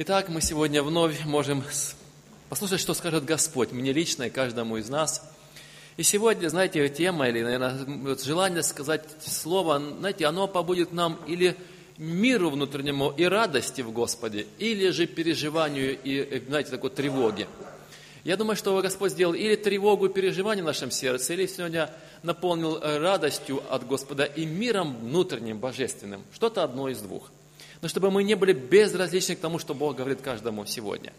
Итак, мы сегодня вновь можем послушать, что скажет Господь мне лично и каждому из нас. И сегодня, знаете, тема или, наверное, желание сказать слово, знаете, оно побудет нам или миру внутреннему и радости в Господе, или же переживанию и, знаете, такой тревоги. Я думаю, что Господь сделал или тревогу и переживание в нашем сердце, или сегодня наполнил э, радостью от Господа и миром внутренним, божественным. Что-то одно из двух. Но чтобы мы не были безразличны к тому, что Бог говорит каждому сегодня.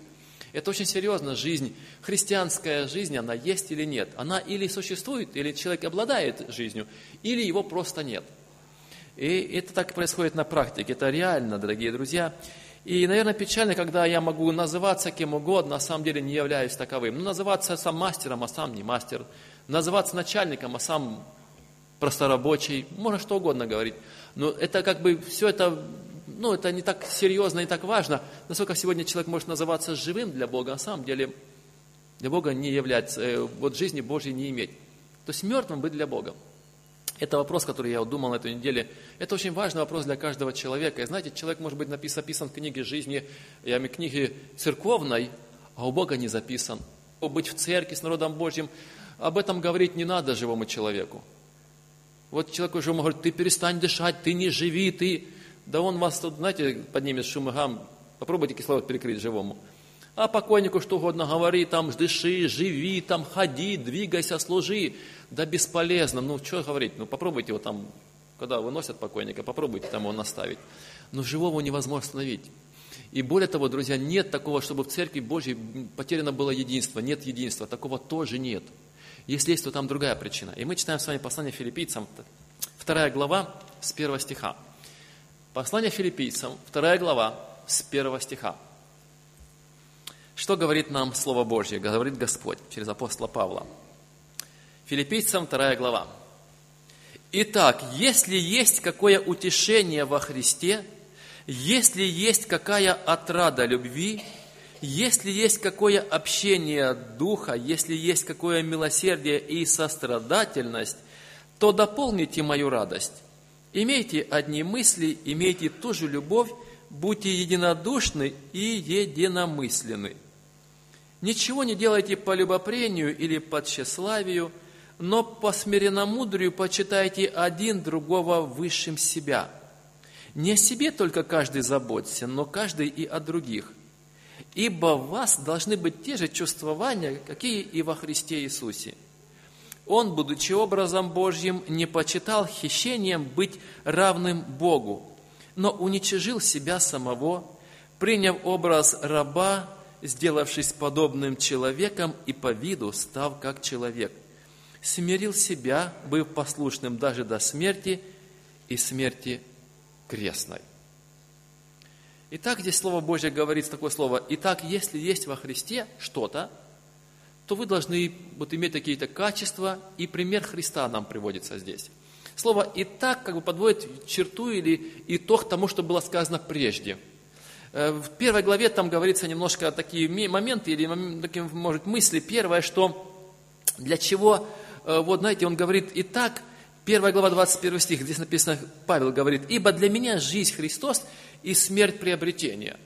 Это очень серьезно. Жизнь, христианская жизнь, она есть или нет. Она или существует, или человек обладает жизнью, или его просто нет. И это так происходит на практике. Это реально, дорогие друзья. И, наверное, печально, когда я могу называться кем угодно, на самом деле не являюсь таковым. Ну, называться сам мастером, а сам не мастер. Называться начальником, а сам просто рабочий. Можно что угодно говорить. Но это как бы все это ну, это не так серьезно и так важно, насколько сегодня человек может называться живым для Бога, а на самом деле для Бога не является, э, вот жизни Божьей не иметь. То есть мертвым быть для Бога. Это вопрос, который я думал на этой неделе. Это очень важный вопрос для каждого человека. И знаете, человек может быть написан, описан в книге жизни, я имею книге церковной, а у Бога не записан. Быть в церкви с народом Божьим, об этом говорить не надо живому человеку. Вот человек уже говорит, ты перестань дышать, ты не живи, ты да он вас тут, знаете, поднимет шум и гам, попробуйте кислород перекрыть живому. А покойнику что угодно говори, там, дыши, живи, там, ходи, двигайся, служи. Да бесполезно, ну, что говорить, ну, попробуйте его там, когда выносят покойника, попробуйте там его наставить. Но живого невозможно остановить. И более того, друзья, нет такого, чтобы в Церкви Божьей потеряно было единство. Нет единства, такого тоже нет. Если есть, то там другая причина. И мы читаем с вами послание филиппийцам, вторая глава, с первого стиха. Послание филиппийцам, вторая глава, с первого стиха. Что говорит нам Слово Божье, говорит Господь через апостола Павла. Филиппийцам, вторая глава. Итак, если есть какое утешение во Христе, если есть какая отрада любви, если есть какое общение Духа, если есть какое милосердие и сострадательность, то дополните мою радость Имейте одни мысли, имейте ту же любовь, будьте единодушны и единомысленны. Ничего не делайте по любопрению или по тщеславию, но по смиренномудрию почитайте один другого высшим себя. Не о себе только каждый заботься, но каждый и о других. Ибо в вас должны быть те же чувствования, какие и во Христе Иисусе – он, будучи образом Божьим, не почитал хищением быть равным Богу, но уничижил себя самого, приняв образ раба, сделавшись подобным человеком и по виду став как человек. Смирил себя, быв послушным даже до смерти и смерти крестной. Итак, здесь Слово Божье говорит такое слово. Итак, если есть во Христе что-то, то вы должны вот иметь какие-то качества, и пример Христа нам приводится здесь. Слово «и так» как бы подводит черту или итог тому, что было сказано прежде. Э, в первой главе там говорится немножко такие моменты или, такие, может, мысли. Первое, что для чего, э, вот знаете, он говорит «и так», первая глава, 21 стих, здесь написано, Павел говорит, «Ибо для меня жизнь Христос и смерть приобретение».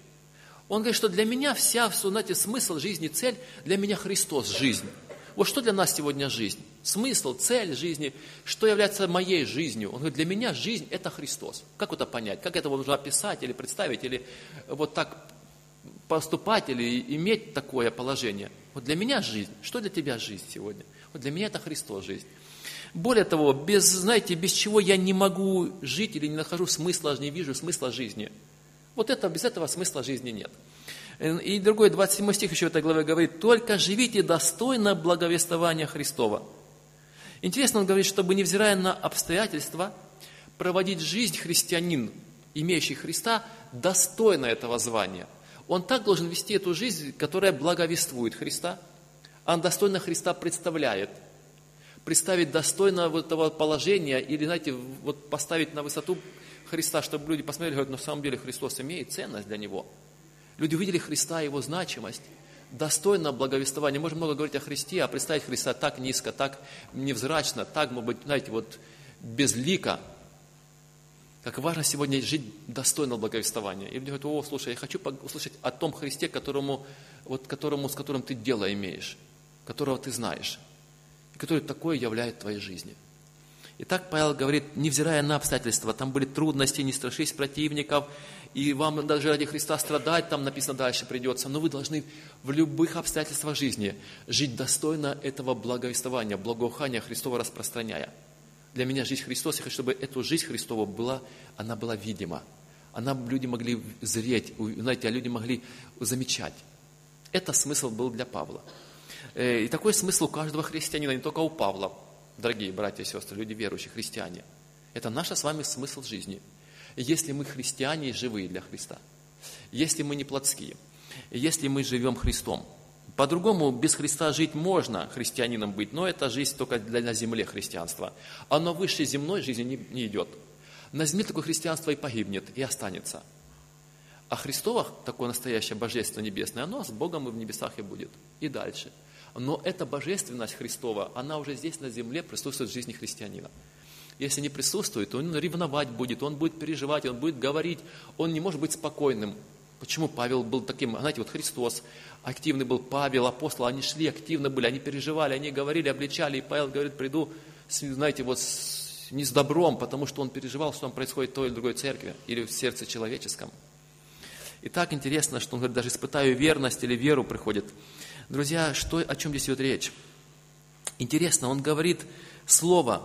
Он говорит, что для меня вся, знаете, смысл жизни, цель, для меня Христос – жизнь. Вот что для нас сегодня жизнь? Смысл, цель жизни, что является моей жизнью? Он говорит, для меня жизнь – это Христос. Как это понять? Как это нужно описать или представить, или вот так поступать, или иметь такое положение? Вот для меня жизнь. Что для тебя жизнь сегодня? Вот для меня это Христос жизнь. Более того, без, знаете, без чего я не могу жить или не нахожу смысла, не вижу смысла жизни – вот это, без этого смысла жизни нет. И другой, 27 стих еще в этой главе говорит, «Только живите достойно благовествования Христова». Интересно, он говорит, чтобы, невзирая на обстоятельства, проводить жизнь христианин, имеющий Христа, достойно этого звания. Он так должен вести эту жизнь, которая благовествует Христа, он достойно Христа представляет. Представить достойно вот этого положения или, знаете, вот поставить на высоту Христа, чтобы люди посмотрели, говорят, на самом деле Христос имеет ценность для него. Люди увидели Христа, его значимость, достойно благовествования. Можем много говорить о Христе, а представить Христа так низко, так невзрачно, так, может быть, знаете, вот безлико. Как важно сегодня жить достойно благовествования. И люди говорят, о, слушай, я хочу услышать о том Христе, которому, вот, которому, с которым ты дело имеешь, которого ты знаешь, и который такое являет твоей жизни. Итак, Павел говорит, невзирая на обстоятельства, там были трудности, не страшись противников, и вам даже ради Христа страдать, там написано дальше придется, но вы должны в любых обстоятельствах жизни жить достойно этого благовествования, благоухания Христова распространяя. Для меня жизнь Христос, я хочу, чтобы эту жизнь Христову была, она была видима. Она, люди могли зреть, знаете, а люди могли замечать. Это смысл был для Павла. Э, и такой смысл у каждого христианина, не только у Павла, дорогие братья и сестры, люди верующие, христиане. Это наш с вами смысл жизни – если мы христиане и живые для Христа, если мы не плотские, если мы живем Христом. По-другому без Христа жить можно, христианином быть, но это жизнь только для, на земле христианства. Оно выше земной жизни не, не идет. На земле такое христианство и погибнет, и останется. А Христово, такое настоящее божество небесное, оно с Богом и в небесах и будет. И дальше. Но эта божественность Христова, она уже здесь на земле присутствует в жизни христианина. Если не присутствует, то он ревновать будет, он будет переживать, он будет говорить, он не может быть спокойным. Почему Павел был таким, знаете, вот Христос, активный был Павел, апостол, они шли, активно были, они переживали, они говорили, обличали, и Павел говорит, приду, знаете, вот с, не с добром, потому что он переживал, что там происходит в той или другой церкви, или в сердце человеческом. И так интересно, что он говорит, даже испытаю верность или веру приходит. Друзья, что, о чем здесь идет речь? Интересно, он говорит слово,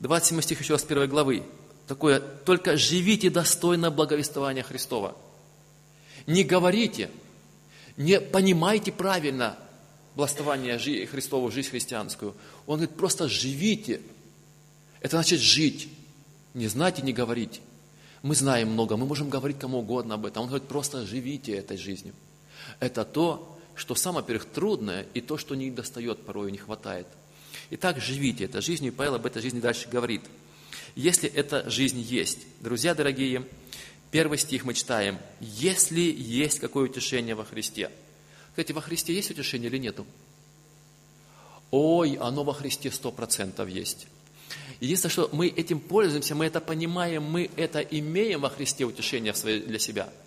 27 стих еще раз первой главы. Такое, только живите достойно благовествования Христова. Не говорите, не понимайте правильно властвование Христову, жизнь христианскую. Он говорит, просто живите. Это значит жить. Не знать и не говорить. Мы знаем много, мы можем говорить кому угодно об этом. Он говорит, просто живите этой жизнью. Это то, что самое, во-первых, трудное, и то, что не достает порой, не хватает – Итак, живите этой жизнью, и Павел об этой жизни дальше говорит. Если эта жизнь есть, друзья дорогие, первый стих мы читаем, если есть какое утешение во Христе. Кстати, во Христе есть утешение или нету? Ой, оно во Христе сто процентов есть. Единственное, что мы этим пользуемся, мы это понимаем, мы это имеем во Христе утешение для себя –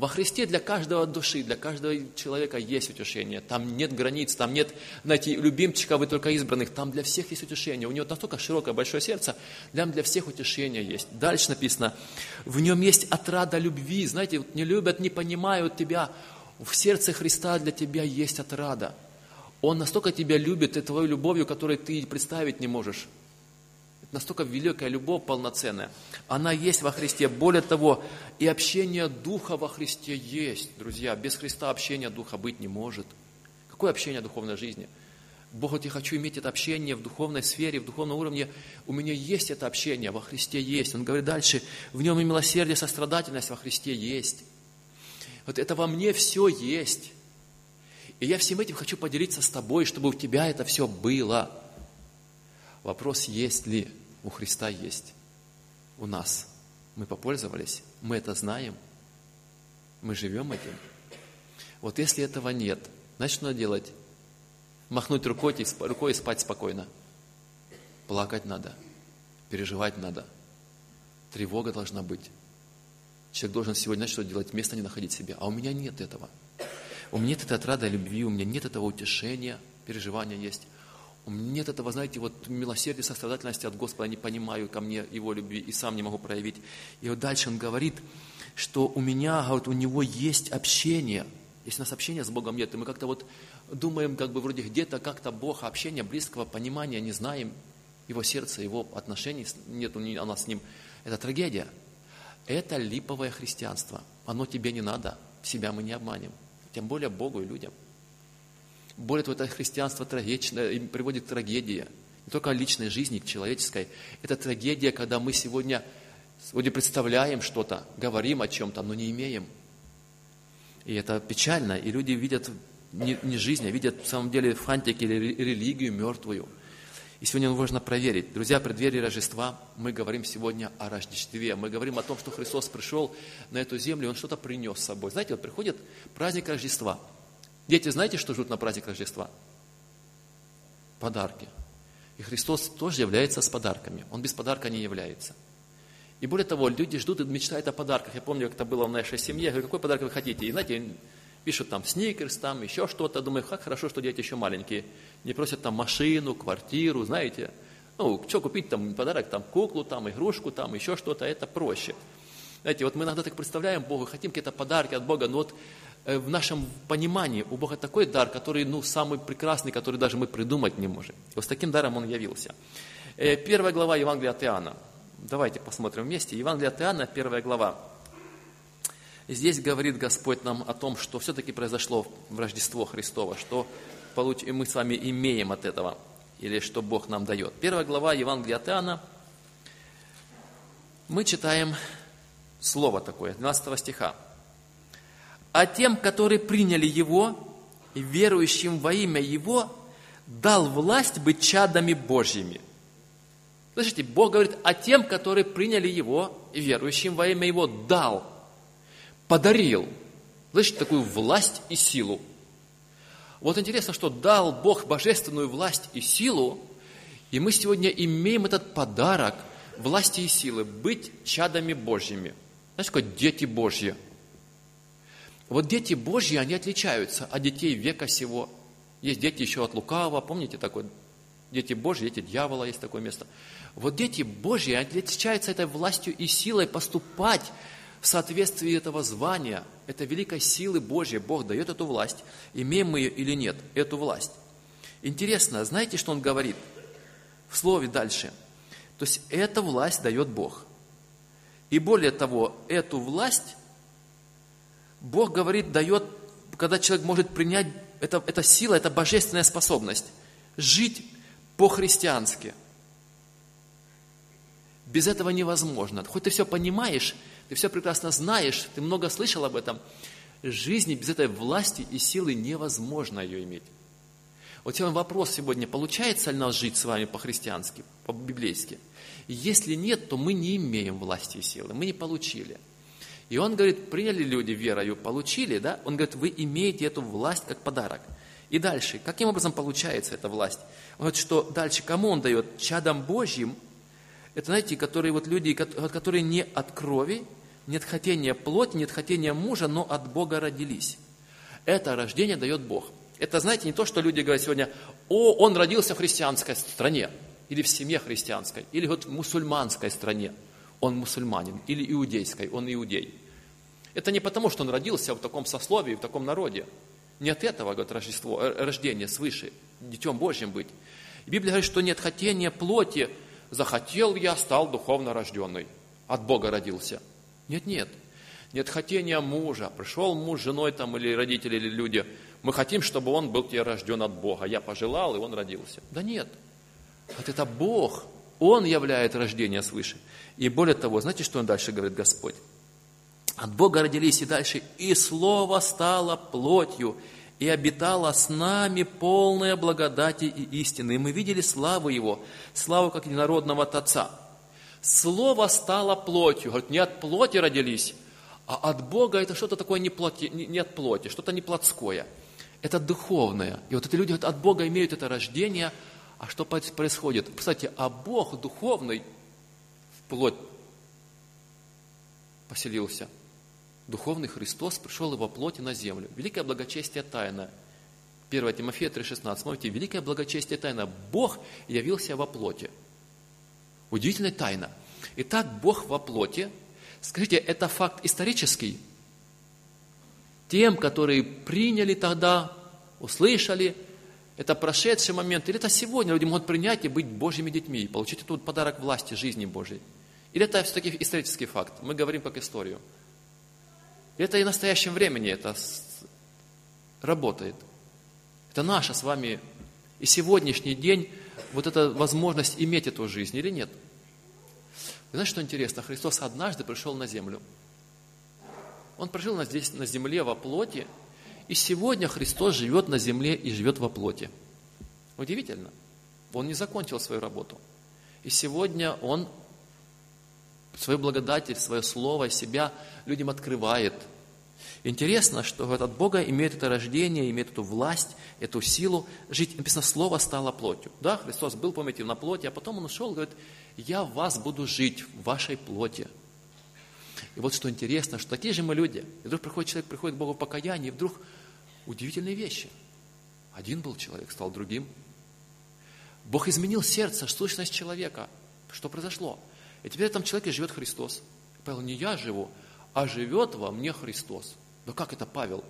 во Христе для каждого души, для каждого человека есть утешение. Там нет границ, там нет, знаете, любимчика вы только избранных. Там для всех есть утешение. У него настолько широкое, большое сердце, там для всех утешение есть. Дальше написано, в нем есть отрада любви. Знаете, не любят, не понимают тебя. В сердце Христа для тебя есть отрада. Он настолько тебя любит, и твою любовью, которой ты представить не можешь настолько великая любовь полноценная. Она есть во Христе. Более того, и общение Духа во Христе есть, друзья. Без Христа общения Духа быть не может. Какое общение духовной жизни? Бог, я хочу иметь это общение в духовной сфере, в духовном уровне. У меня есть это общение, во Христе есть. Он говорит дальше, в нем и милосердие, сострадательность во Христе есть. Вот это во мне все есть. И я всем этим хочу поделиться с тобой, чтобы у тебя это все было. Вопрос, есть ли у Христа есть у нас. Мы попользовались, мы это знаем, мы живем этим. Вот если этого нет, значит, надо делать? Махнуть рукой, рукой и спать спокойно. Плакать надо, переживать надо. Тревога должна быть. Человек должен сегодня, знаете, что делать? Место не находить себе. А у меня нет этого. У меня нет этой отрады любви, у меня нет этого утешения, переживания есть. Нет этого, знаете, вот милосердия, сострадательности от Господа, не понимаю ко мне Его любви и сам не могу проявить. И вот дальше он говорит, что у меня, говорит, у него есть общение. Если у нас общения с Богом нет, и мы как-то вот думаем, как бы вроде где-то как-то Бог, общения близкого, понимания не знаем, Его сердца, Его отношений нет у нас с Ним. Это трагедия. Это липовое христианство. Оно тебе не надо. Себя мы не обманем. Тем более Богу и людям. Более того, это христианство трагичное, приводит к трагедии. Не только личной жизни, к человеческой. Это трагедия, когда мы сегодня, сегодня представляем что-то, говорим о чем-то, но не имеем. И это печально. И люди видят не, не жизнь, а видят в самом деле фантики или религию мертвую. И сегодня нужно проверить. Друзья, в преддверии Рождества мы говорим сегодня о Рождестве. Мы говорим о том, что Христос пришел на эту землю, Он что-то принес с собой. Знаете, вот приходит праздник Рождества – Дети, знаете, что ждут на праздник Рождества? Подарки. И Христос тоже является с подарками. Он без подарка не является. И более того, люди ждут и мечтают о подарках. Я помню, как это было в нашей семье. Я говорю, какой подарок вы хотите? И знаете, пишут там сникерс, там еще что-то. Думаю, как хорошо, что дети еще маленькие. Не просят там машину, квартиру, знаете. Ну, что купить там подарок, там куклу, там игрушку, там еще что-то, это проще. Знаете, вот мы иногда так представляем Бога, хотим какие-то подарки от Бога, но вот в нашем понимании у Бога такой дар, который, ну, самый прекрасный, который даже мы придумать не можем. И вот с таким даром Он явился. Э, первая глава Евангелия от Иоанна. Давайте посмотрим вместе. Евангелие от Иоанна, первая глава. Здесь говорит Господь нам о том, что все-таки произошло в Рождество Христово, что мы с вами имеем от этого, или что Бог нам дает. Первая глава Евангелия от Иоанна. Мы читаем слово такое, 12 стиха. «А тем, которые приняли Его, и верующим во имя Его, дал власть быть чадами Божьими». Слышите, Бог говорит, а тем, которые приняли Его, и верующим во имя Его, дал, подарил. Слышите, такую власть и силу. Вот интересно, что дал Бог божественную власть и силу, и мы сегодня имеем этот подарок власти и силы, быть чадами Божьими. Знаете, как дети Божьи. Вот дети Божьи, они отличаются от детей века сего. Есть дети еще от лукавого, помните такое? Дети Божьи, дети дьявола, есть такое место. Вот дети Божьи отличаются этой властью и силой поступать в соответствии этого звания, этой великой силы Божьей. Бог дает эту власть. Имеем мы ее или нет, эту власть. Интересно, знаете, что он говорит в слове дальше? То есть, эта власть дает Бог. И более того, эту власть Бог говорит, дает, когда человек может принять, это, это сила, это божественная способность жить по-христиански. Без этого невозможно. Хоть ты все понимаешь, ты все прекрасно знаешь, ты много слышал об этом, жизни без этой власти и силы невозможно ее иметь. Вот тебе вопрос сегодня, получается ли нас жить с вами по-христиански, по-библейски? Если нет, то мы не имеем власти и силы, мы не получили. И он говорит, приняли люди верою, получили, да? Он говорит, вы имеете эту власть как подарок. И дальше, каким образом получается эта власть? Он говорит, что дальше, кому он дает? Чадам Божьим. Это, знаете, которые вот люди, которые не от крови, нет хотения плоти, нет хотения мужа, но от Бога родились. Это рождение дает Бог. Это, знаете, не то, что люди говорят сегодня, о, он родился в христианской стране, или в семье христианской, или вот в мусульманской стране, он мусульманин, или иудейской, он иудей. Это не потому, что он родился в таком сословии, в таком народе. Не от этого, говорит, Рождество, э, рождение свыше, детем Божьим быть. И Библия говорит, что нет хотения плоти, захотел я, стал духовно рожденный, от Бога родился. Нет, нет. Нет хотения мужа. Пришел муж с женой там, или родители, или люди. Мы хотим, чтобы он был тебе рожден от Бога. Я пожелал, и он родился. Да нет. Вот это Бог. Он являет рождение свыше. И более того, знаете, что он дальше говорит Господь? От Бога родились и дальше, и Слово стало плотью, и обитало с нами полная благодати и истины. И мы видели славу Его, славу как единородного Отца. Слово стало плотью. Говорит, не от плоти родились, а от Бога это что-то такое не, плоти, не от плоти, что-то не плотское. Это духовное. И вот эти люди от Бога имеют это рождение. А что происходит? Кстати, а Бог духовный плоть поселился. Духовный Христос пришел его плоти на землю. Великое благочестие тайна. 1 Тимофея 3,16. Смотрите, великое благочестие тайна. Бог явился во плоти. Удивительная тайна. Итак, Бог во плоти. Скажите, это факт исторический? Тем, которые приняли тогда, услышали, это прошедший момент, или это сегодня люди могут принять и быть Божьими детьми, и получить этот подарок власти, жизни Божьей. Или это все-таки исторический факт? Мы говорим как историю. Это и в настоящем времени это работает. Это наша с вами и сегодняшний день вот эта возможность иметь эту жизнь или нет? Вы знаете, что интересно? Христос однажды пришел на землю. Он прожил здесь на земле во плоти, и сегодня Христос живет на земле и живет во плоти. Удивительно. Он не закончил свою работу. И сегодня Он свою благодать, свое слово, себя людям открывает – Интересно, что от Бога имеет это рождение, имеет эту власть, эту силу жить. Написано, Слово стало плотью. Да, Христос был, помните, на плоти, а потом Он ушел, говорит, я в вас буду жить, в вашей плоти. И вот что интересно, что такие же мы люди. И вдруг приходит человек, приходит к Богу в покаяние, и вдруг удивительные вещи. Один был человек, стал другим. Бог изменил сердце, сущность человека. Что произошло? И теперь в этом человеке живет Христос. Павел, не я живу, а живет во мне Христос. Да как это, Павел?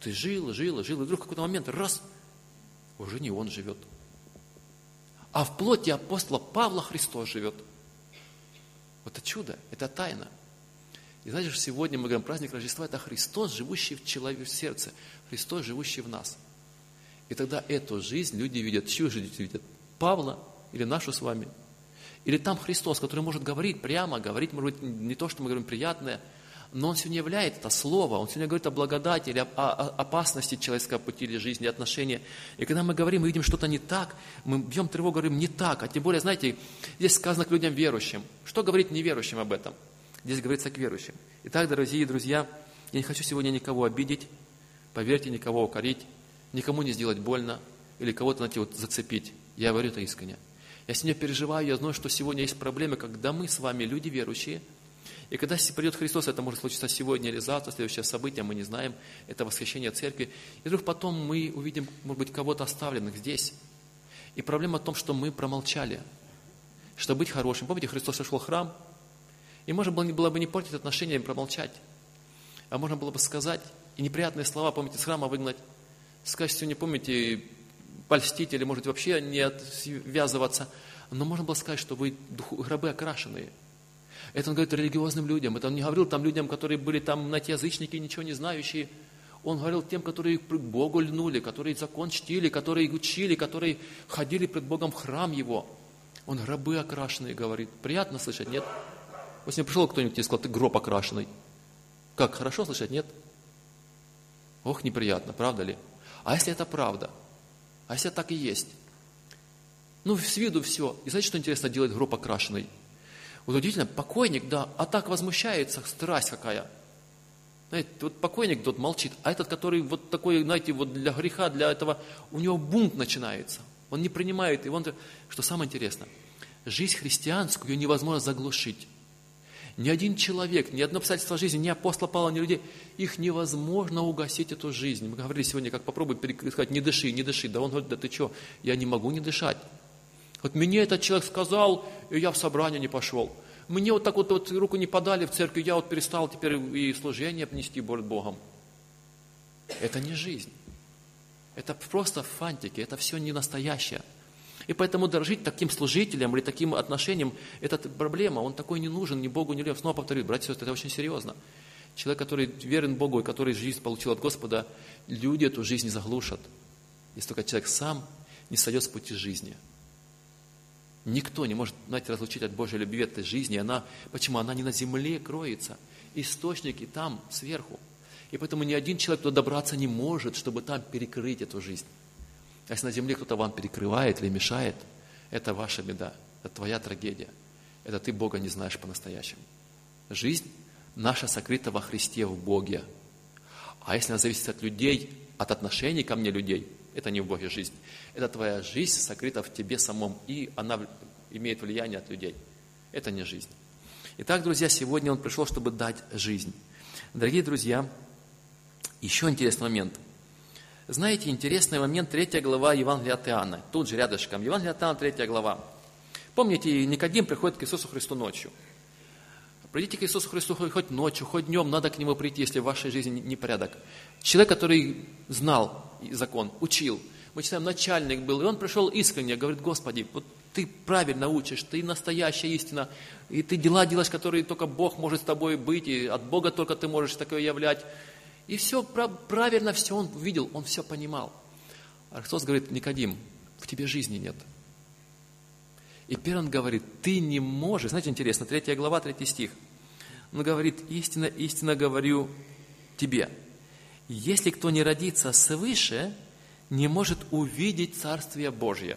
Ты жил, жил, жил, и вдруг в какой-то момент раз, уже не он живет. А в плоти апостола Павла Христос живет. Вот это чудо, это тайна. И знаете, что сегодня мы говорим, праздник Рождества – это Христос, живущий в человеке, в сердце, Христос, живущий в нас. И тогда эту жизнь люди видят, чью жизнь видят? Павла или нашу с вами? Или там Христос, который может говорить прямо, говорить, может быть, не то, что мы говорим приятное, но Он сегодня являет это слово, Он сегодня говорит о благодати или о, о, опасности человеческого пути или жизни, отношения. И когда мы говорим, мы видим что-то не так, мы бьем тревогу, говорим не так, а тем более, знаете, здесь сказано к людям верующим. Что говорить неверующим об этом? Здесь говорится к верующим. Итак, дорогие друзья, я не хочу сегодня никого обидеть, поверьте, никого укорить, никому не сделать больно или кого-то, знаете, вот зацепить. Я говорю это искренне. Я сегодня переживаю, я знаю, что сегодня есть проблемы, когда мы с вами, люди верующие, и когда придет Христос, это может случиться сегодня или завтра, следующее событие, мы не знаем, это восхищение церкви. И вдруг потом мы увидим, может быть, кого-то оставленных здесь. И проблема в том, что мы промолчали. Чтобы быть хорошим. Помните, Христос сошел в храм, и можно было, было бы не портить отношения и промолчать. А можно было бы сказать, и неприятные слова, помните, с храма выгнать. Сказать, что не помните, польстить или, может, вообще не отвязываться. Но можно было сказать, что вы гробы окрашенные. Это он говорит религиозным людям. Это он не говорил там людям, которые были там, знаете, язычники, ничего не знающие. Он говорил тем, которые к Богу льнули, которые закон чтили, которые учили, которые ходили пред Богом в храм Его. Он гробы окрашенные говорит. Приятно слышать, нет? Вот пришел кто-нибудь и сказал, ты гроб окрашенный. Как, хорошо слышать, нет? Ох, неприятно, правда ли? А если это правда? А если так и есть? Ну, с виду все. И знаете, что интересно делать гроб окрашенный? Вот удивительно, покойник, да, а так возмущается, страсть какая. Знаете, вот покойник тот молчит, а этот, который вот такой, знаете, вот для греха, для этого, у него бунт начинается. Он не принимает, и он, что самое интересное, жизнь христианскую ее невозможно заглушить. Ни один человек, ни одно обстоятельство жизни, ни апостола Павла, ни людей, их невозможно угасить эту жизнь. Мы говорили сегодня, как попробуй сказать, не дыши, не дыши. Да он говорит, да ты что, я не могу не дышать. Вот мне этот человек сказал, и я в собрание не пошел. Мне вот так вот, вот руку не подали в церкви, я вот перестал теперь и служение нести перед Богом. Это не жизнь. Это просто фантики, это все не настоящее. И поэтому дорожить таким служителем или таким отношением, это проблема, он такой не нужен ни Богу, ни людям. Снова повторю, братья и сестры, это очень серьезно. Человек, который верен Богу и который жизнь получил от Господа, люди эту жизнь заглушат. Если только человек сам не сойдет с пути жизни. Никто не может, знаете, разлучить от Божьей любви этой жизни. Она, почему? Она не на земле кроется. Источники там, сверху. И поэтому ни один человек туда добраться не может, чтобы там перекрыть эту жизнь. Если на земле кто-то вам перекрывает или мешает, это ваша беда, это твоя трагедия. Это ты Бога не знаешь по-настоящему. Жизнь наша сокрыта во Христе, в Боге. А если она зависит от людей, от отношений ко мне людей, это не в Боге жизнь. Это твоя жизнь сокрыта в тебе самом, и она имеет влияние от людей. Это не жизнь. Итак, друзья, сегодня он пришел, чтобы дать жизнь. Дорогие друзья, еще интересный момент – знаете, интересный момент, третья глава Евангелия от Иоанна. Тут же рядышком. Евангелие от Иоанна, третья глава. Помните, Никодим приходит к Иисусу Христу ночью. Придите к Иисусу Христу хоть ночью, хоть днем, надо к Нему прийти, если в вашей жизни непорядок. Человек, который знал закон, учил. Мы читаем, начальник был, и он пришел искренне, говорит, Господи, вот ты правильно учишь, ты настоящая истина, и ты дела делаешь, которые только Бог может с тобой быть, и от Бога только ты можешь такое являть. И все правильно, все он видел, он все понимал. А Христос говорит, Никодим, в тебе жизни нет. И первый он говорит, ты не можешь, знаете, интересно, третья глава, третий стих. Он говорит, истинно, истинно говорю тебе, если кто не родится свыше, не может увидеть Царствие Божье.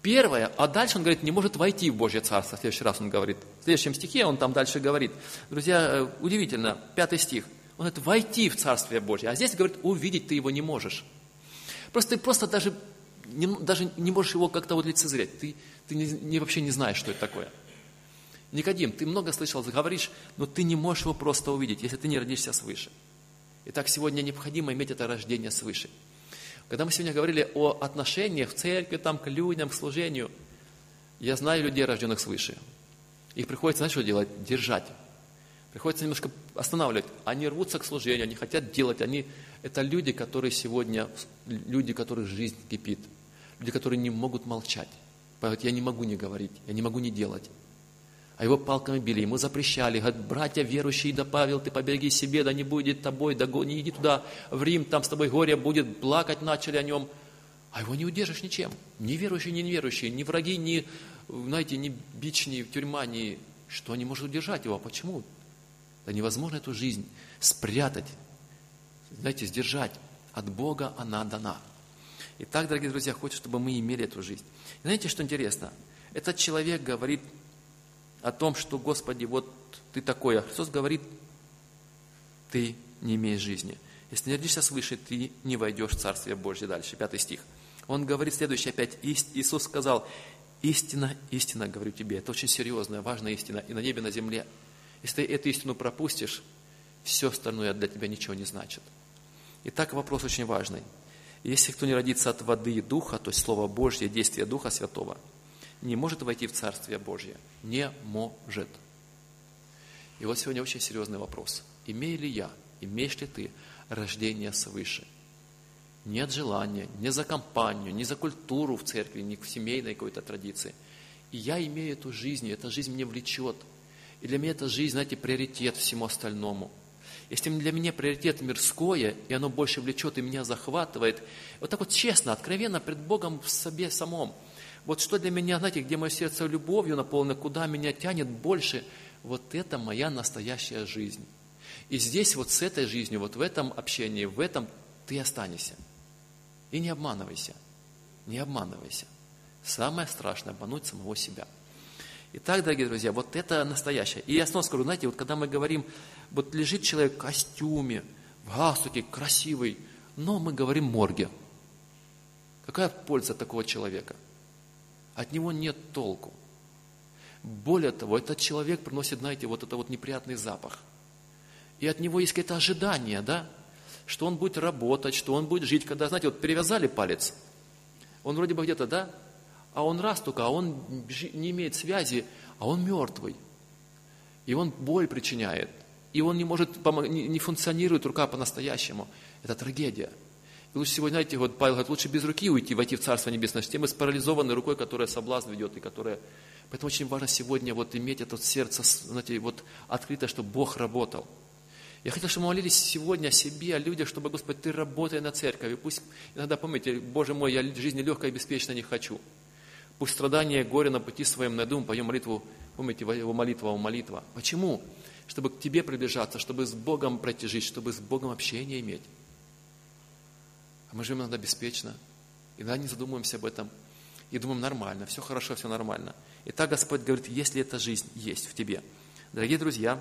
Первое, а дальше он говорит, не может войти в Божье Царство. В следующий раз он говорит. В следующем стихе он там дальше говорит. Друзья, э, удивительно, пятый стих – он говорит, войти в Царствие Божье. А здесь, говорит, увидеть ты его не можешь. Просто ты просто даже не, даже не можешь его как-то вот лицезреть. Ты, ты не, не, вообще не знаешь, что это такое. Никодим, ты много слышал, говоришь, но ты не можешь его просто увидеть, если ты не родишься свыше. Итак, сегодня необходимо иметь это рождение свыше. Когда мы сегодня говорили о отношениях в церкви, там, к людям, к служению, я знаю людей, рожденных свыше. Их приходится, знаешь, что делать? Держать. Приходится немножко останавливать. Они рвутся к служению, они хотят делать. Они, это люди, которые сегодня, люди, которых жизнь кипит. Люди, которые не могут молчать. Поэтому я не могу не говорить, я не могу не делать а его палками били, ему запрещали, говорят, братья верующие, да Павел, ты побереги себе, да не будет тобой, да не иди туда, в Рим, там с тобой горе будет, плакать начали о нем. А его не удержишь ничем. Ни верующие, ни неверующие, ни враги, ни, знаете, ни бич, ни тюрьма, ни... Что не может удержать его? Почему? Да невозможно эту жизнь спрятать, знаете, сдержать. От Бога она дана. Итак, дорогие друзья, хочу, чтобы мы имели эту жизнь. И знаете, что интересно? Этот человек говорит о том, что, Господи, вот ты такой, а Христос говорит, ты не имеешь жизни. Если не родишься свыше, ты не войдешь в Царствие Божье. Дальше, пятый стих. Он говорит следующее опять. Иисус сказал, истина, истина, говорю тебе. Это очень серьезная, важная истина. И на небе, на земле. Если ты эту истину пропустишь, все остальное для тебя ничего не значит. Итак, вопрос очень важный. Если кто не родится от воды и духа, то есть Слово Божье, действие Духа Святого – не может войти в Царствие Божье. Не может. И вот сегодня очень серьезный вопрос. Имею ли я, имеешь ли ты рождение свыше? Нет желания ни за компанию, ни за культуру в церкви, ни в семейной какой-то традиции. И я имею эту жизнь, и эта жизнь меня влечет. И для меня эта жизнь, знаете, приоритет всему остальному. Если для меня приоритет мирское, и оно больше влечет и меня захватывает, вот так вот честно, откровенно пред Богом в себе самом – вот что для меня, знаете, где мое сердце любовью наполнено, куда меня тянет больше, вот это моя настоящая жизнь. И здесь вот с этой жизнью, вот в этом общении, в этом ты останешься. И не обманывайся. Не обманывайся. Самое страшное – обмануть самого себя. Итак, дорогие друзья, вот это настоящее. И я снова скажу, знаете, вот когда мы говорим, вот лежит человек в костюме, в галстуке, красивый, но мы говорим морге. Какая польза такого человека? от него нет толку. Более того, этот человек приносит, знаете, вот это вот неприятный запах. И от него есть какое-то ожидание, да, что он будет работать, что он будет жить. Когда, знаете, вот перевязали палец, он вроде бы где-то, да, а он раз только, а он не имеет связи, а он мертвый. И он боль причиняет. И он не может, не функционирует рука по-настоящему. Это трагедия. И лучше сегодня, знаете, вот Павел говорит, лучше без руки уйти, войти в Царство Небесное, чем с парализованной рукой, которая соблазн ведет, и которая... Поэтому очень важно сегодня вот иметь это сердце, знаете, вот открыто, чтобы Бог работал. Я хотел, чтобы мы молились сегодня о себе, о людях, чтобы, Господи, Ты работай на церкви. Пусть иногда, помните, Боже мой, я жизни легкой и беспечной не хочу. Пусть страдания, горе на пути своем найду, поем молитву, помните, его молитва, его молитва. Почему? Чтобы к Тебе приближаться, чтобы с Богом пройти жизнь, чтобы с Богом общение иметь. А мы живем иногда беспечно, иногда не задумываемся об этом, и думаем, нормально, все хорошо, все нормально. И так Господь говорит, если эта жизнь есть в тебе. Дорогие друзья,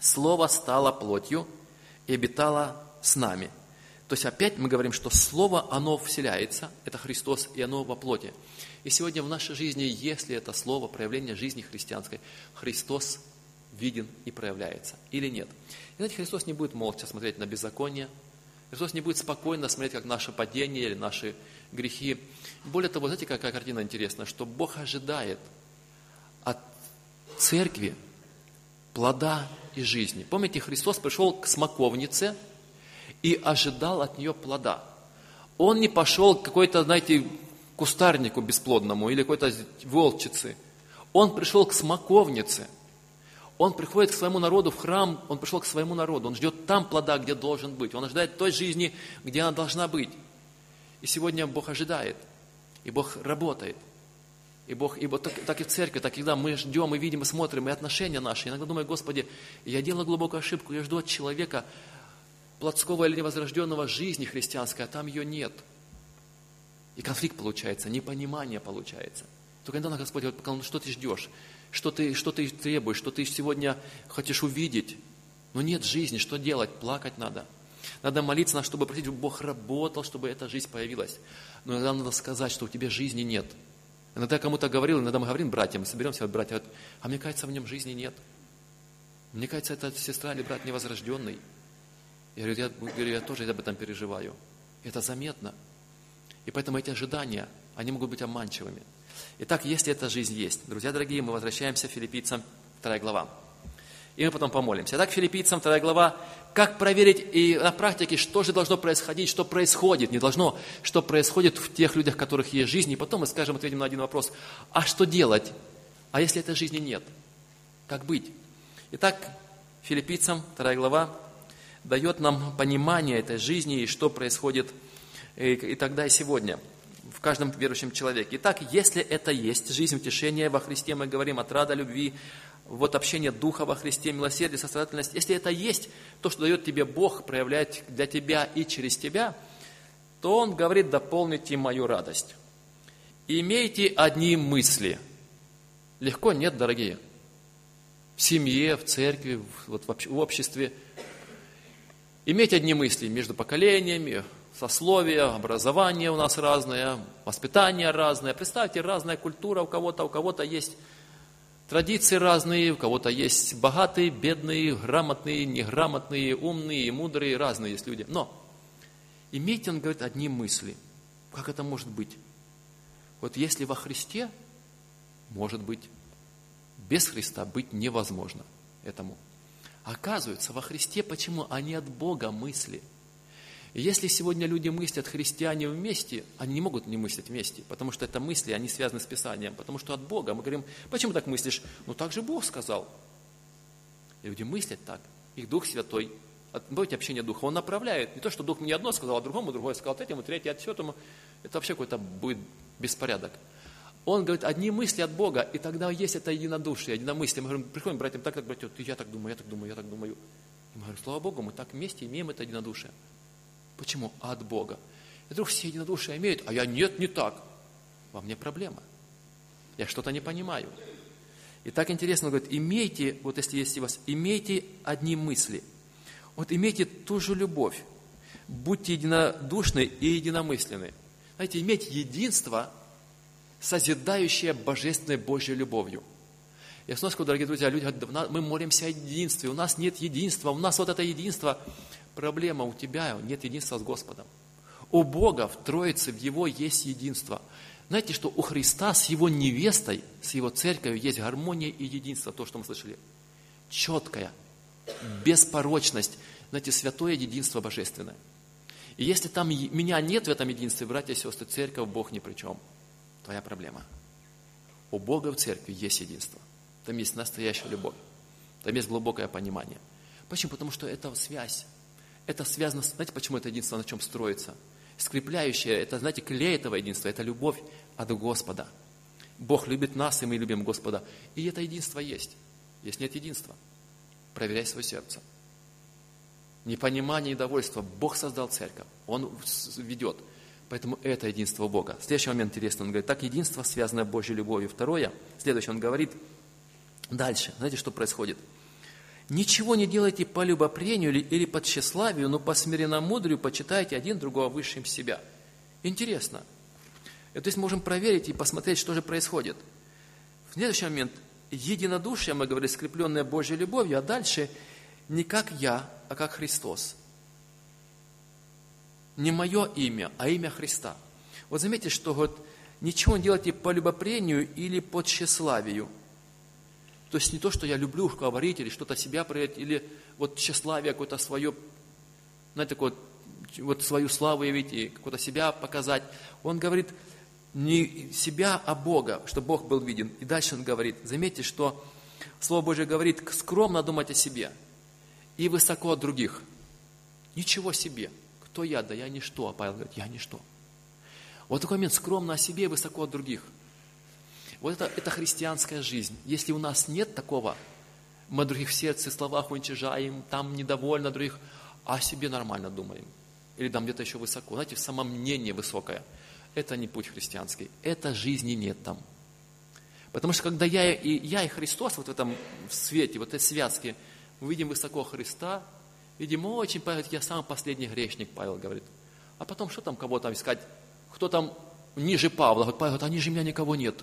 Слово стало плотью и обитало с нами. То есть опять мы говорим, что Слово, оно вселяется, это Христос, и оно во плоти. И сегодня в нашей жизни, если это Слово, проявление жизни христианской, Христос виден и проявляется или нет. И знаете, Христос не будет молча смотреть на беззаконие, Христос не будет спокойно смотреть, как наше падение или наши грехи. Более того, знаете, какая картина интересная, что Бог ожидает от церкви плода и жизни. Помните, Христос пришел к смоковнице и ожидал от нее плода. Он не пошел к какой-то, знаете, кустарнику бесплодному или какой-то волчице. Он пришел к смоковнице – он приходит к своему народу в храм, он пришел к своему народу, он ждет там плода, где должен быть. Он ожидает той жизни, где она должна быть. И сегодня Бог ожидает, и Бог работает. И Бог, и так, так и в церкви, так и когда мы ждем, и видим, и смотрим, и отношения наши. Иногда думаю, Господи, я делаю глубокую ошибку, я жду от человека плотского или невозрожденного жизни христианской, а там ее нет. И конфликт получается, непонимание получается. Только иногда Господь говорит, ну что ты ждешь? что ты, что ты требуешь, что ты сегодня хочешь увидеть. Но нет жизни, что делать? Плакать надо. Надо молиться, чтобы просить, чтобы Бог работал, чтобы эта жизнь появилась. Но иногда надо сказать, что у тебя жизни нет. Иногда кому-то говорил, иногда мы говорим братьям, соберемся, братья, а мне кажется, в нем жизни нет. Мне кажется, это сестра или брат невозрожденный. Я говорю, я, говорю, я тоже об этом переживаю. Это заметно. И поэтому эти ожидания, они могут быть обманчивыми. Итак, если эта жизнь есть, друзья дорогие, мы возвращаемся к филиппийцам, 2 глава. И мы потом помолимся. Итак, филиппийцам 2 глава. Как проверить и на практике, что же должно происходить, что происходит, не должно, что происходит в тех людях, у которых есть жизнь. И потом мы скажем, ответим на один вопрос. А что делать? А если этой жизни нет? Как быть? Итак, филиппийцам 2 глава дает нам понимание этой жизни и что происходит и, и тогда, и сегодня в каждом верующем человеке. Итак, если это есть жизнь утешения во Христе, мы говорим от рада любви, вот общение Духа во Христе, милосердие, сострадательность, если это есть то, что дает тебе Бог, проявляет для тебя и через тебя, то Он говорит, дополните мою радость. Имейте одни мысли. Легко? Нет, дорогие. В семье, в церкви, вот в обществе. Иметь одни мысли между поколениями, сословия, образование у нас разное, воспитание разное. Представьте, разная культура у кого-то, у кого-то есть традиции разные, у кого-то есть богатые, бедные, грамотные, неграмотные, умные, мудрые, разные есть люди. Но имейте, он говорит, одни мысли. Как это может быть? Вот если во Христе, может быть, без Христа быть невозможно этому. Оказывается, во Христе почему? Они от Бога мысли – если сегодня люди мыслят, христиане вместе, они не могут не мыслить вместе, потому что это мысли, они связаны с Писанием, потому что от Бога. Мы говорим, почему так мыслишь? Ну так же Бог сказал. И люди мыслят так. Их Дух Святой, Будете общение Духа, Он направляет. Не то, что Дух мне одно сказал, а другому, другое сказал третьему, третье от этому. Это вообще какой-то будет беспорядок. Он говорит, одни мысли от Бога, и тогда есть это единодушие, единомыслие. Мы говорим, приходим братьям, так, так, братья, я так думаю, я так думаю, я так думаю. И мы говорим, слава Богу, мы так вместе имеем это единодушие. Почему? От Бога. И вдруг все единодушие имеют, а я нет, не так. Во мне проблема. Я что-то не понимаю. И так интересно, он говорит, имейте, вот если есть у вас, имейте одни мысли. Вот имейте ту же любовь. Будьте единодушны и единомысленны. Знаете, иметь единство, созидающее божественной Божьей любовью. Я снова скажу, дорогие друзья, люди говорят, мы молимся о единстве, у нас нет единства, у нас вот это единство, Проблема у тебя, нет единства с Господом. У Бога в Троице, в Его есть единство. Знаете, что у Христа с Его невестой, с Его церковью есть гармония и единство, то, что мы слышали. Четкая, беспорочность, знаете, святое единство божественное. И если там меня нет в этом единстве, братья и сестры, церковь, Бог ни при чем. Твоя проблема. У Бога в церкви есть единство. Там есть настоящая любовь. Там есть глубокое понимание. Почему? Потому что это связь это связано, знаете, почему это единство на чем строится? Скрепляющее, это, знаете, клей этого единства, это любовь от Господа. Бог любит нас, и мы любим Господа. И это единство есть. Если нет единства, проверяй свое сердце. Непонимание, недовольство. Бог создал церковь. Он ведет. Поэтому это единство Бога. Следующий момент интересный. Он говорит, так единство, связанное Божьей любовью. Второе, следующее, он говорит, дальше. Знаете, что происходит? Ничего не делайте по любопрению или по тщеславию, но по смиренномудрию почитайте один другого высшим себя. Интересно. То есть можем проверить и посмотреть, что же происходит. В следующий момент единодушие, мы говорили, скрепленное Божьей любовью, а дальше не как я, а как Христос. Не мое имя, а имя Христа. Вот заметьте, что вот ничего не делайте по любопрению или по тщеславию – то есть не то, что я люблю говорить или что-то себя проявить, или вот тщеславие какое-то свое, знаете, такое, вот свою славу явить и какое-то себя показать. Он говорит не себя, а Бога, чтобы Бог был виден. И дальше он говорит, заметьте, что Слово Божье говорит, скромно думать о себе и высоко от других. Ничего себе. Кто я? Да я ничто. А Павел говорит, я ничто. Вот такой момент, скромно о себе высоко от других – вот это, это христианская жизнь. Если у нас нет такого, мы других в сердце, словах уничижаем, там недовольны других, а о себе нормально думаем. Или там где-то еще высоко. Знаете, самомнение высокое. Это не путь христианский. Это жизни нет там. Потому что когда я и, я и Христос вот в этом свете, вот этой связке, мы видим высоко Христа, Видимо, очень, я самый последний грешник, Павел говорит. А потом, что там кого там искать? Кто там ниже Павла? Говорит, Павел, а ниже меня никого нет.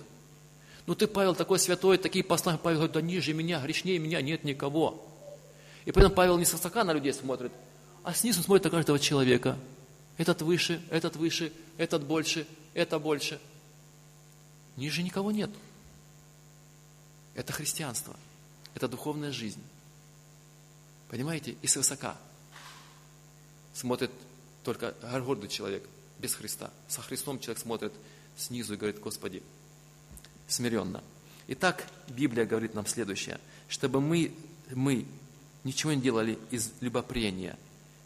Ну ты, Павел, такой святой, такие послания. Павел говорит, да ниже меня, грешнее меня нет никого. И поэтому Павел не с высока на людей смотрит, а снизу смотрит на каждого человека. Этот выше, этот выше, этот больше, это больше. Ниже никого нет. Это христианство. Это духовная жизнь. Понимаете? И свысока смотрит только гордый человек, без Христа. Со Христом человек смотрит снизу и говорит, Господи, смиренно. Итак, Библия говорит нам следующее, чтобы мы, мы ничего не делали из любопрения.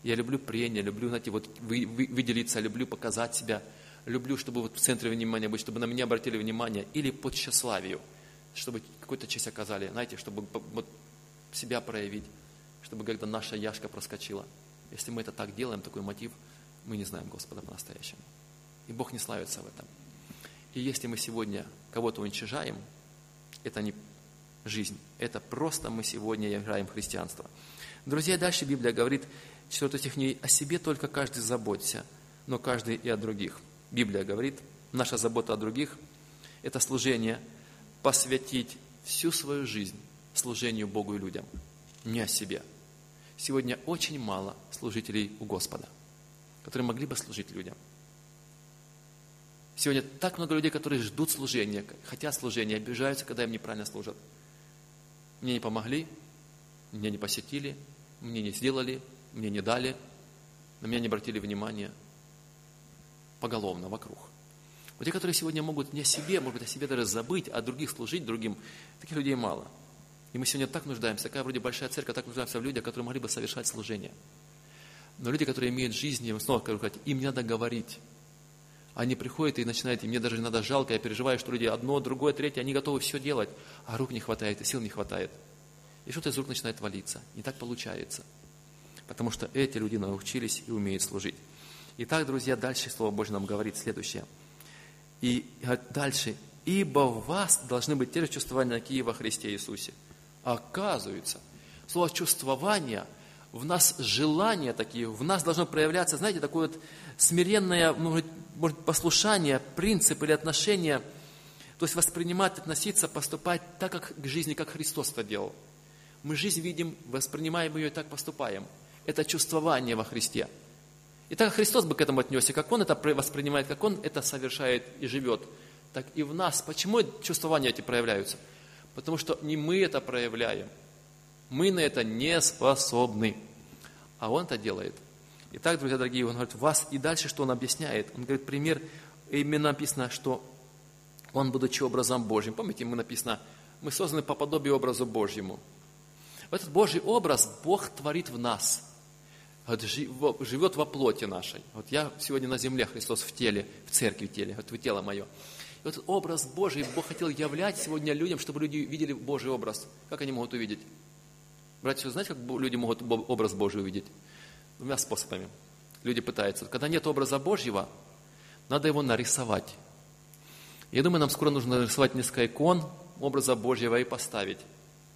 Я люблю прения, люблю, знаете, вот вы, вы, выделиться, люблю показать себя, люблю, чтобы вот в центре внимания быть, чтобы на меня обратили внимание, или по тщеславию, чтобы какую-то честь оказали, знаете, чтобы вот себя проявить, чтобы когда наша яшка проскочила. Если мы это так делаем, такой мотив, мы не знаем Господа по-настоящему. И Бог не славится в этом. И если мы сегодня кого-то уничижаем, это не жизнь. Это просто мы сегодня играем христианство. Друзья, дальше Библия говорит, 4 стих, не о себе только каждый заботься, но каждый и о других. Библия говорит, наша забота о других – это служение, посвятить всю свою жизнь служению Богу и людям, не о себе. Сегодня очень мало служителей у Господа, которые могли бы служить людям – Сегодня так много людей, которые ждут служения, хотят служения, обижаются, когда им неправильно служат. Мне не помогли, меня не посетили, мне не сделали, мне не дали, на меня не обратили внимания поголовно вокруг. Вот те, которые сегодня могут не о себе, может быть, о себе даже забыть, а других служить другим, таких людей мало. И мы сегодня так нуждаемся, такая вроде большая церковь, так нуждаемся в людях, которые могли бы совершать служение. Но люди, которые имеют жизнь, я снова скажу, им надо говорить, они приходят и начинают, и мне даже иногда жалко, я переживаю, что люди одно, другое, третье, они готовы все делать, а рук не хватает, и сил не хватает. И что-то из рук начинает валиться. Не так получается. Потому что эти люди научились и умеют служить. Итак, друзья, дальше Слово Божье нам говорит следующее. И дальше. «Ибо в вас должны быть те же чувствования, какие во Христе Иисусе». Оказывается, слово «чувствование» в нас желания такие, в нас должно проявляться, знаете, такое вот смиренное, может, может, послушание, принцип или отношение, то есть воспринимать, относиться, поступать так, как к жизни, как Христос это делал. Мы жизнь видим, воспринимаем ее и так поступаем. Это чувствование во Христе. И так Христос бы к этому отнесся, как Он это воспринимает, как Он это совершает и живет, так и в нас. Почему чувствования эти проявляются? Потому что не мы это проявляем. Мы на это не способны. А Он это делает – Итак, друзья дорогие, он говорит, вас и дальше, что он объясняет? Он говорит, пример, именно написано, что он, будучи образом Божьим, помните, мы написано, мы созданы по подобию образу Божьему. Этот Божий образ Бог творит в нас, живет во плоти нашей. Вот я сегодня на земле, Христос в теле, в церкви в теле, вот вы тело мое. И вот образ Божий Бог хотел являть сегодня людям, чтобы люди видели Божий образ. Как они могут увидеть? Братья, знаете, как люди могут образ Божий увидеть? двумя способами. Люди пытаются. Когда нет образа Божьего, надо его нарисовать. Я думаю, нам скоро нужно нарисовать несколько икон образа Божьего и поставить,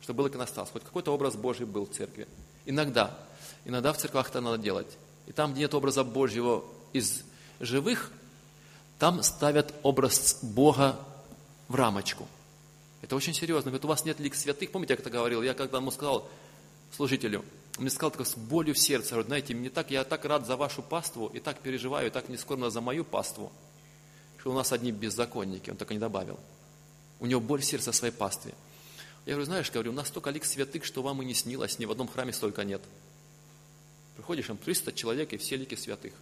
чтобы был иконостас. Хоть какой-то образ Божий был в церкви. Иногда. Иногда в церквах это надо делать. И там, где нет образа Божьего из живых, там ставят образ Бога в рамочку. Это очень серьезно. Говорит, у вас нет лик святых. Помните, я это говорил? Я когда ему сказал служителю, он мне сказал такое с болью в сердце, говорит, знаете, мне так, я так рад за вашу паству, и так переживаю, и так не скорбно за мою паству, что у нас одни беззаконники, он так и не добавил. У него боль в сердце о своей пастве. Я говорю, знаешь, говорю, у нас столько лик святых, что вам и не снилось, ни в одном храме столько нет. Приходишь, там 300 человек, и все лики святых.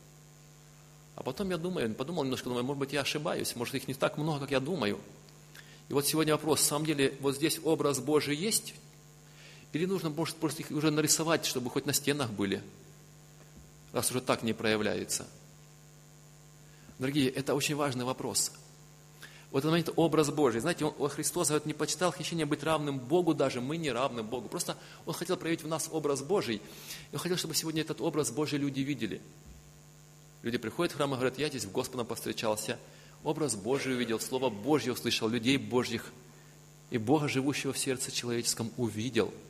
А потом я думаю, подумал немножко, думаю, может быть, я ошибаюсь, может, их не так много, как я думаю. И вот сегодня вопрос, на самом деле, вот здесь образ Божий есть, или нужно, может, просто их уже нарисовать, чтобы хоть на стенах были, раз уже так не проявляется. Дорогие, это очень важный вопрос. Вот этот момент образ Божий. Знаете, он, Христос говорит, не почитал хищение быть равным Богу даже, мы не равны Богу. Просто Он хотел проявить в нас образ Божий. И Он хотел, чтобы сегодня этот образ Божий люди видели. Люди приходят в храм и говорят, я здесь в Господом повстречался, образ Божий увидел, Слово Божье услышал, людей Божьих, и Бога, живущего в сердце человеческом, увидел –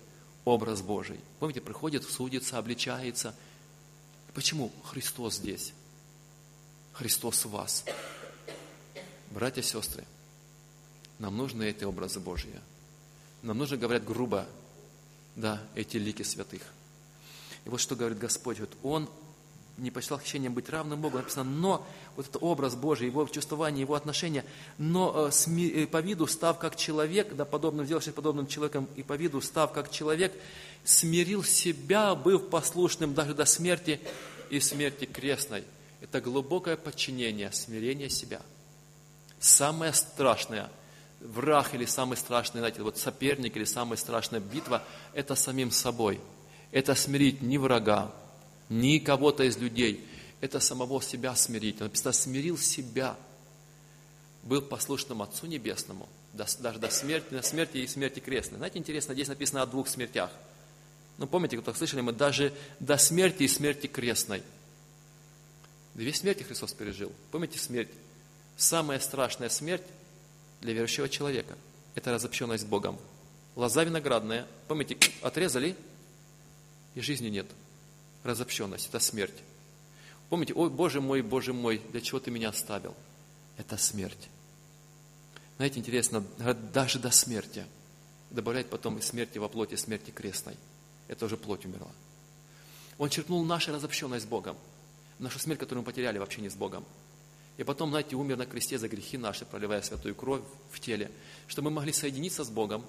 образ Божий. Помните, приходит, судится, обличается. Почему Христос здесь? Христос в вас. Братья и сестры, нам нужны эти образы Божьи. Нам нужно, говорят грубо, да, эти лики святых. И вот что говорит Господь, вот Он не почитал хищением быть равным Богу, написано, но вот этот образ Божий, его чувствование, его отношения, но э, сми, э, по виду став как человек, да, подобным, сделавшись подобным человеком, и по виду став как человек, смирил себя, быв послушным даже до смерти и смерти крестной. Это глубокое подчинение, смирение себя. Самое страшное, враг или самый страшный, знаете, вот соперник или самая страшная битва, это самим собой. Это смирить не врага, ни кого-то из людей. Это самого себя смирить. Написано, смирил себя. Был послушным Отцу Небесному, даже до смерти, на смерти и смерти крестной. Знаете, интересно, здесь написано о двух смертях. Ну, помните, кто слышали, мы даже до смерти и смерти крестной. Две смерти Христос пережил. Помните смерть? Самая страшная смерть для верующего человека – это разобщенность с Богом. Лоза виноградная, помните, отрезали, и жизни нет – разобщенность, это смерть. Помните, ой, Боже мой, Боже мой, для чего ты меня оставил? Это смерть. Знаете, интересно, даже до смерти. Добавляет потом и смерти во плоти, смерти крестной. Это уже плоть умерла. Он черкнул нашу разобщенность с Богом. Нашу смерть, которую мы потеряли вообще не с Богом. И потом, знаете, умер на кресте за грехи наши, проливая святую кровь в теле, чтобы мы могли соединиться с Богом,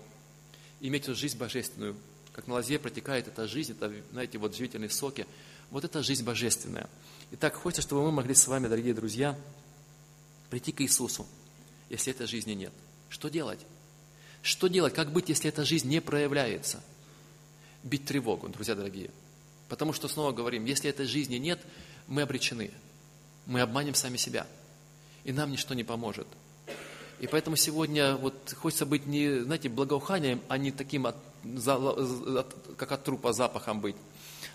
иметь жизнь божественную, как на лозе протекает эта жизнь, это, знаете, вот живительные соки. Вот это жизнь божественная. Итак, хочется, чтобы мы могли с вами, дорогие друзья, прийти к Иисусу, если этой жизни нет. Что делать? Что делать? Как быть, если эта жизнь не проявляется? Бить тревогу, друзья дорогие. Потому что, снова говорим, если этой жизни нет, мы обречены. Мы обманем сами себя. И нам ничто не поможет. И поэтому сегодня вот хочется быть не, знаете, благоуханием, а не таким как от трупа запахом быть.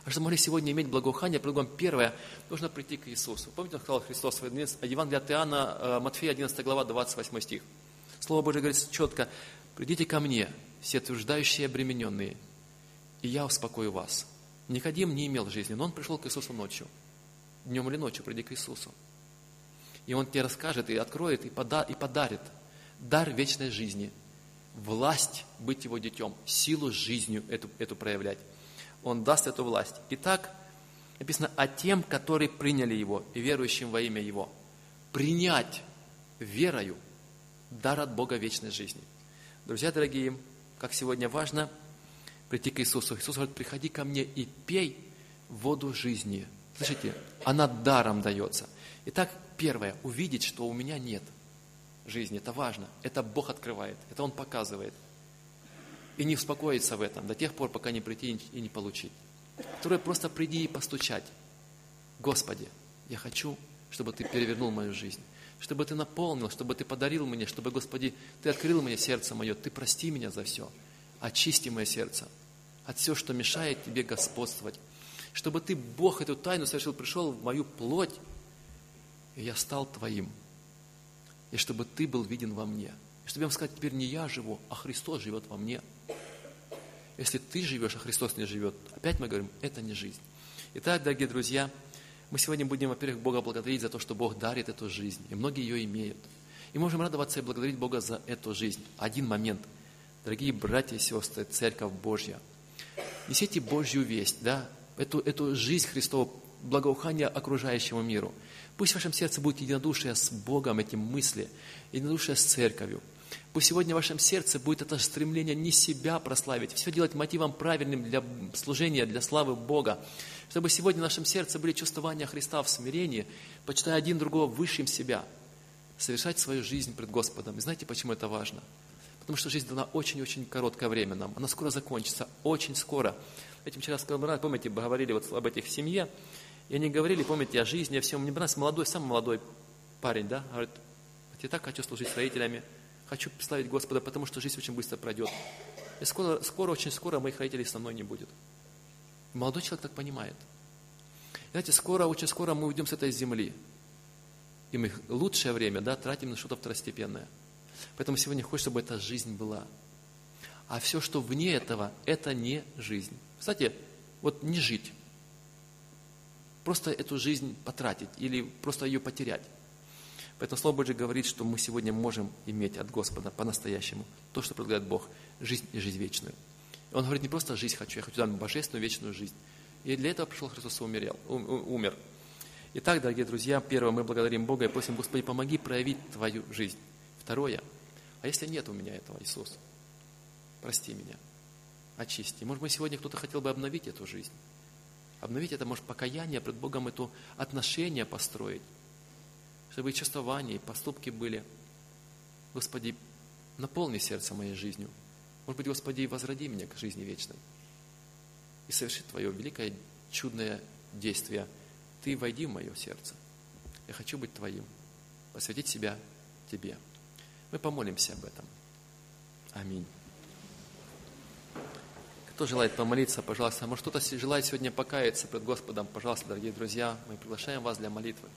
А чтобы могли сегодня иметь благоухание, предлагаем первое, нужно прийти к Иисусу. Помните, он сказал Христос в Евангелии от Иоанна, э, Матфея 11 глава, 28 стих. Слово Божье говорит четко, придите ко мне, все утверждающие и обремененные, и я успокою вас. Никодим не имел жизни, но он пришел к Иисусу ночью. Днем или ночью приди к Иисусу. И он тебе расскажет, и откроет, и, пода, и подарит дар вечной жизни – власть быть его детем, силу жизнью эту, эту проявлять. Он даст эту власть. Итак, написано о тем, которые приняли его и верующим во имя его. Принять верою дар от Бога вечной жизни. Друзья дорогие, как сегодня важно прийти к Иисусу. Иисус говорит, приходи ко мне и пей воду жизни. Слышите, она даром дается. Итак, первое, увидеть, что у меня нет – жизни. Это важно. Это Бог открывает. Это Он показывает. И не успокоиться в этом до тех пор, пока не прийти и не получить. Второе, просто приди и постучать. Господи, я хочу, чтобы Ты перевернул мою жизнь. Чтобы Ты наполнил, чтобы Ты подарил мне, чтобы, Господи, Ты открыл мне сердце мое. Ты прости меня за все. Очисти мое сердце от всего, что мешает Тебе господствовать. Чтобы Ты, Бог, эту тайну совершил, пришел в мою плоть, и я стал Твоим и чтобы Ты был виден во мне. И чтобы я вам сказать, теперь не я живу, а Христос живет во мне. Если ты живешь, а Христос не живет, опять мы говорим, это не жизнь. Итак, дорогие друзья, мы сегодня будем, во-первых, Бога благодарить за то, что Бог дарит эту жизнь, и многие ее имеют. И можем радоваться и благодарить Бога за эту жизнь. Один момент. Дорогие братья и сестры, Церковь Божья, несите Божью весть, да, эту, эту жизнь Христову, благоухание окружающему миру – Пусть в вашем сердце будет единодушие с Богом, эти мысли, единодушие с церковью. Пусть сегодня в вашем сердце будет это стремление не себя прославить, все делать мотивом правильным для служения, для славы Бога. Чтобы сегодня в нашем сердце были чувствования Христа в смирении, почитая один другого высшим себя, совершать свою жизнь пред Господом. И знаете, почему это важно? Потому что жизнь дана очень-очень короткое время нам. Она скоро закончится, очень скоро. Этим вчера сказал, помните, мы говорили вот об этих семье, и они говорили, помните, о жизни, о всем. Мне понравился молодой, самый молодой парень, да, говорит, я так хочу служить родителями, хочу славить Господа, потому что жизнь очень быстро пройдет. И скоро, скоро, очень скоро моих родителей со мной не будет. Молодой человек так понимает. Знаете, скоро, очень скоро мы уйдем с этой земли. И мы лучшее время, да, тратим на что-то второстепенное. Поэтому сегодня хочется, чтобы эта жизнь была. А все, что вне этого, это не жизнь. Кстати, вот не жить. Просто эту жизнь потратить или просто ее потерять. Поэтому Слово Божье говорит, что мы сегодня можем иметь от Господа по-настоящему то, что предлагает Бог, жизнь и жизнь вечную. Он говорит, не просто жизнь хочу, я хочу дать божественную вечную жизнь. И для этого пришел Христос и умерел, умер. Итак, дорогие друзья, первое, мы благодарим Бога и просим, Господи, помоги проявить Твою жизнь. Второе, а если нет у меня этого, Иисус, прости меня, очисти. Может быть, сегодня кто-то хотел бы обновить эту жизнь. Обновить это, может, покаяние пред Богом, это отношения построить чтобы и чувствования, и поступки были. Господи, наполни сердце моей жизнью. Может быть, Господи, возроди меня к жизни вечной. И соверши Твое великое, чудное действие. Ты войди в мое сердце. Я хочу быть Твоим. Посвятить себя Тебе. Мы помолимся об этом. Аминь. Кто желает помолиться, пожалуйста. Может, кто-то желает сегодня покаяться пред Господом, пожалуйста, дорогие друзья, мы приглашаем вас для молитвы.